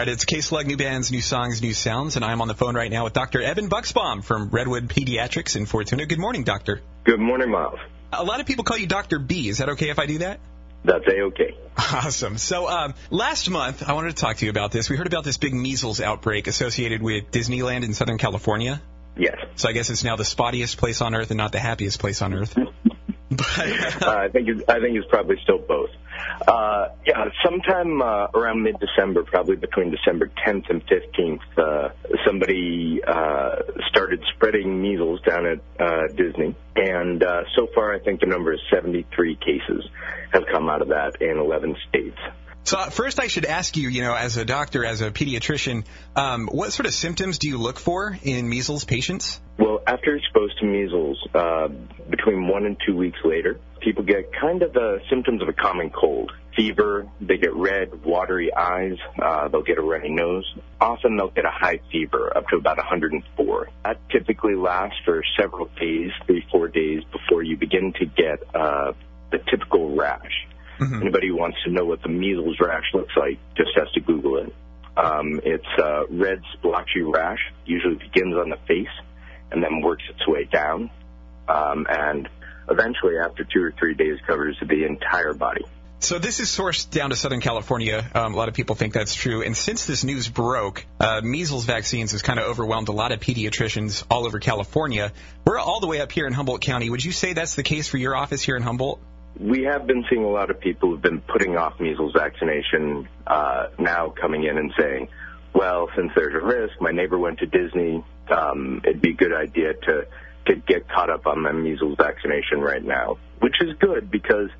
right, it's K Slug, new bands, new songs, new sounds, and I'm on the phone right now with Dr. Evan Bucksbaum from Redwood Pediatrics in Fortuna. Good morning, Doctor. Good morning, Miles. A lot of people call you Dr. B. Is that okay if I do that? That's a-okay. Awesome. So um, last month, I wanted to talk to you about this. We heard about this big measles outbreak associated with Disneyland in Southern California. Yes. So I guess it's now the spottiest place on earth and not the happiest place on earth. but, uh, I think it's, I think it's probably still both. Uh, yeah, sometime uh, around mid-December, probably between December 10th and 15th, uh, somebody uh, started spreading measles down at uh, Disney, and uh, so far, I think the number is 73 cases have come out of that in 11 states. So uh, first, I should ask you, you know, as a doctor, as a pediatrician, um, what sort of symptoms do you look for in measles patients? Well, after exposed to measles, uh, between one and two weeks later, people get kind of the symptoms of a common cold. Fever, they get red, watery eyes, uh, they'll get a runny nose. Often they'll get a high fever up to about 104. That typically lasts for several days, three, four days before you begin to get uh, the typical rash. Mm-hmm. Anybody who wants to know what the measles rash looks like just has to Google it. Um, it's a red splotchy rash, usually begins on the face and then works its way down. Um, and eventually, after two or three days, covers the entire body. So this is sourced down to Southern California. Um, a lot of people think that's true. And since this news broke, uh, measles vaccines has kind of overwhelmed a lot of pediatricians all over California. We're all the way up here in Humboldt County. Would you say that's the case for your office here in Humboldt? We have been seeing a lot of people who've been putting off measles vaccination uh, now coming in and saying, well, since there's a risk, my neighbor went to Disney, um, it'd be a good idea to to get caught up on my measles vaccination right now, which is good because,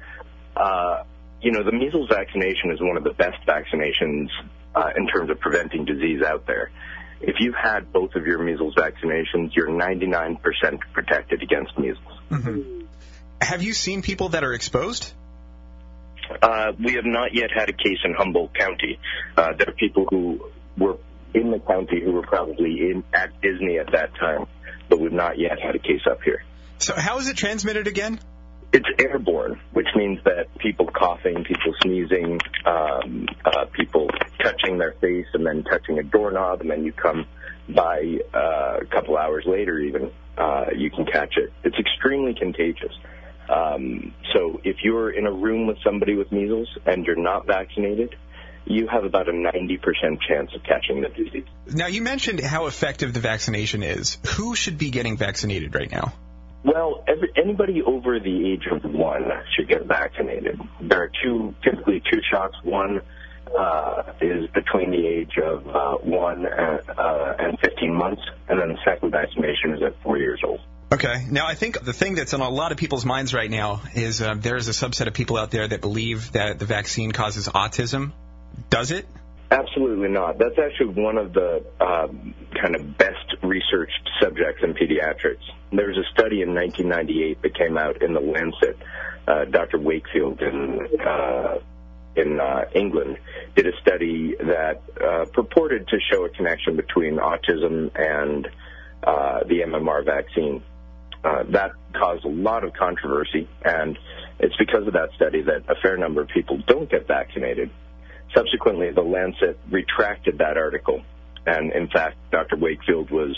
uh, you know, the measles vaccination is one of the best vaccinations uh, in terms of preventing disease out there. If you've had both of your measles vaccinations, you're 99% protected against measles. Mm-hmm. Have you seen people that are exposed? Uh, we have not yet had a case in Humboldt County. Uh, there are people who were in the county who were probably in at Disney at that time, but we've not yet had a case up here. So how is it transmitted again? It's airborne, which means that people coughing, people sneezing, um, uh, people touching their face and then touching a doorknob, and then you come by uh, a couple hours later even, uh, you can catch it. It's extremely contagious. Um, so if you're in a room with somebody with measles and you're not vaccinated, you have about a 90% chance of catching the disease. Now, you mentioned how effective the vaccination is. Who should be getting vaccinated right now? Well, every, anybody over the age of one should get vaccinated. There are two, typically two shots. One uh, is between the age of uh, one and, uh, and 15 months, and then the second vaccination is at four years old. Okay. Now, I think the thing that's on a lot of people's minds right now is uh, there is a subset of people out there that believe that the vaccine causes autism. Does it? Absolutely not. That's actually one of the um, kind of best researched subjects in pediatrics. There was a study in 1998 that came out in the Lancet. Uh, Dr. Wakefield in uh, in uh, England did a study that uh, purported to show a connection between autism and uh, the MMR vaccine. Uh, that caused a lot of controversy, and it's because of that study that a fair number of people don't get vaccinated. Subsequently, the Lancet retracted that article, and in fact, Dr. Wakefield was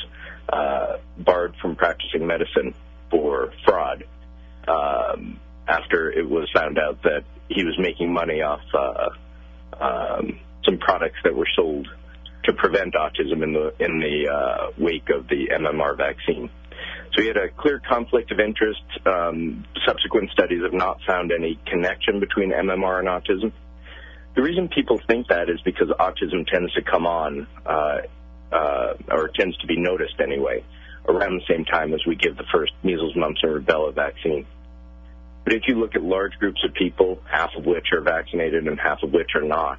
uh, barred from practicing medicine for fraud um, after it was found out that he was making money off uh, um, some products that were sold to prevent autism in the in the uh, wake of the MMR vaccine. So he had a clear conflict of interest. Um, subsequent studies have not found any connection between MMR and autism. Reason people think that is because autism tends to come on, uh, uh, or tends to be noticed anyway, around the same time as we give the first measles, mumps, and rubella vaccine. But if you look at large groups of people, half of which are vaccinated and half of which are not,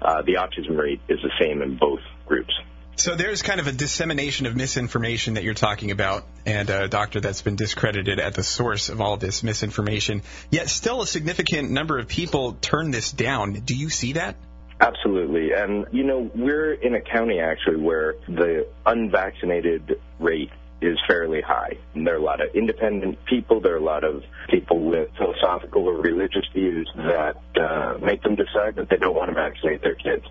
uh, the autism rate is the same in both groups. So there's kind of a dissemination of misinformation that you're talking about, and a doctor that's been discredited at the source of all this misinformation. Yet still a significant number of people turn this down. Do you see that? Absolutely. And, you know, we're in a county actually where the unvaccinated rate is fairly high. And there are a lot of independent people. There are a lot of people with philosophical or religious views that uh, make them decide that they don't want to vaccinate their kids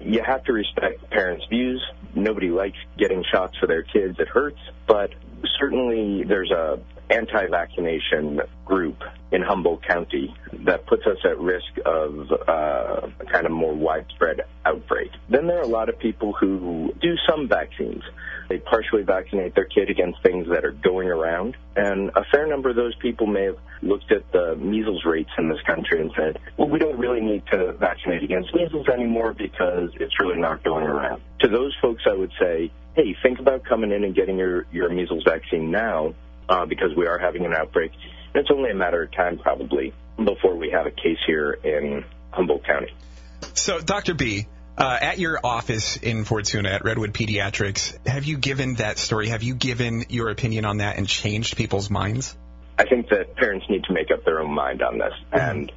you have to respect parents' views. Nobody likes getting shots for their kids. It hurts. But certainly there's a anti-vaccination group in Humboldt County that puts us at risk of uh, a kind of more widespread outbreak. Then there are a lot of people who do some vaccines. They partially vaccinate their kid against things that are going around. And a fair number of those people may have looked at the measles rates in this country and said, well, we don't really need to vaccinate against measles anymore because it's really not going around. To those folks, I would say, hey, think about coming in and getting your, your measles vaccine now uh, because we are having an outbreak. And it's only a matter of time, probably, before we have a case here in Humboldt County. So, Dr. B, uh, at your office in Fortuna at Redwood Pediatrics, have you given that story? Have you given your opinion on that and changed people's minds? I think that parents need to make up their own mind on this. Mm-hmm. And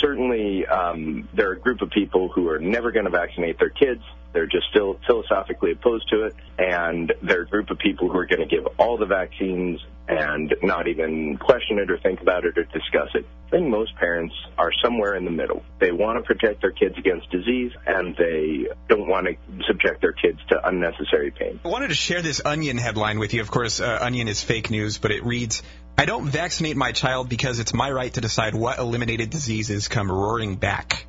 certainly, um, there are a group of people who are never going to vaccinate their kids. They're just still philosophically opposed to it. And there are a group of people who are going to give all the vaccines and not even question it or think about it or discuss it. I think most parents are somewhere in the middle. They want to protect their kids against disease and they don't want to subject their kids to unnecessary pain. I wanted to share this Onion headline with you. Of course, uh, Onion is fake news, but it reads, I don't vaccinate my child because it's my right to decide what eliminated diseases come roaring back.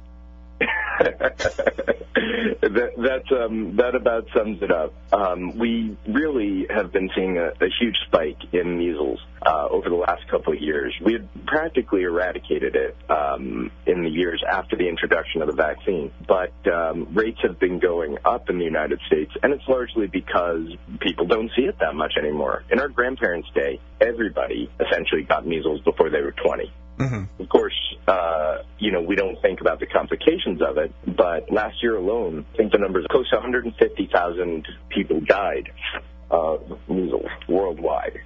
that that, um, that about sums it up. Um, we really have been seeing a, a huge spike in measles uh, over the last couple of years. We had practically eradicated it um, in the years after the introduction of the vaccine, but um, rates have been going up in the United States, and it's largely because people don't see it that much anymore. In our grandparents' day, everybody essentially got measles before they were 20. Mm-hmm. Of course, uh, you know, we don't think about the complications of it, but last year alone, I think the numbers close to 150,000 people died of measles worldwide.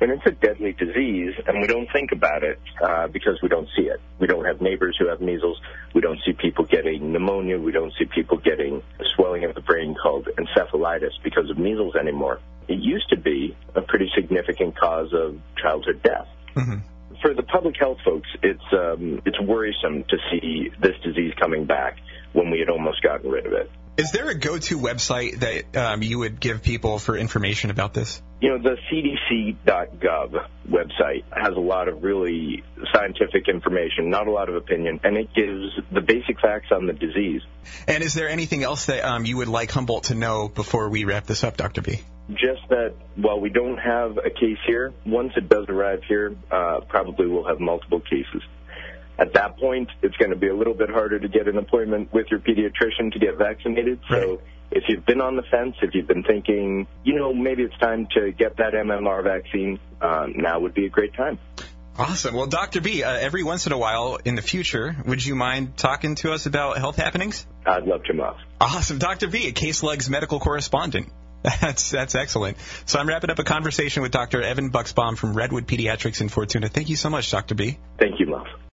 And it's a deadly disease, and we don't think about it uh, because we don't see it. We don't have neighbors who have measles. We don't see people getting pneumonia. We don't see people getting a swelling of the brain called encephalitis because of measles anymore. It used to be a pretty significant cause of childhood death. Mm-hmm for the public health folks, it's um, it's worrisome to see this disease coming back when we had almost gotten rid of it. Is there a go-to website that um, you would give people for information about this? You know, the CDC.gov website has a lot of really scientific information, not a lot of opinion, and it gives the basic facts on the disease. And is there anything else that um, you would like Humboldt to know before we wrap this up, Dr. B? Just that while we don't have a case here, once it does arrive here, uh, probably we'll have multiple cases. At that point, it's going to be a little bit harder to get an appointment with your pediatrician to get vaccinated. So right. if you've been on the fence, if you've been thinking, you know, maybe it's time to get that MMR vaccine, um, now would be a great time. Awesome. Well, Dr. B, uh, every once in a while in the future, would you mind talking to us about health happenings? I'd love to, Muff. Awesome. Dr. B, a K Slug's medical correspondent. That's that's excellent. So I'm wrapping up a conversation with Dr. Evan Bucksbaum from Redwood Pediatrics in Fortuna. Thank you so much, Dr. B. Thank you, Muff.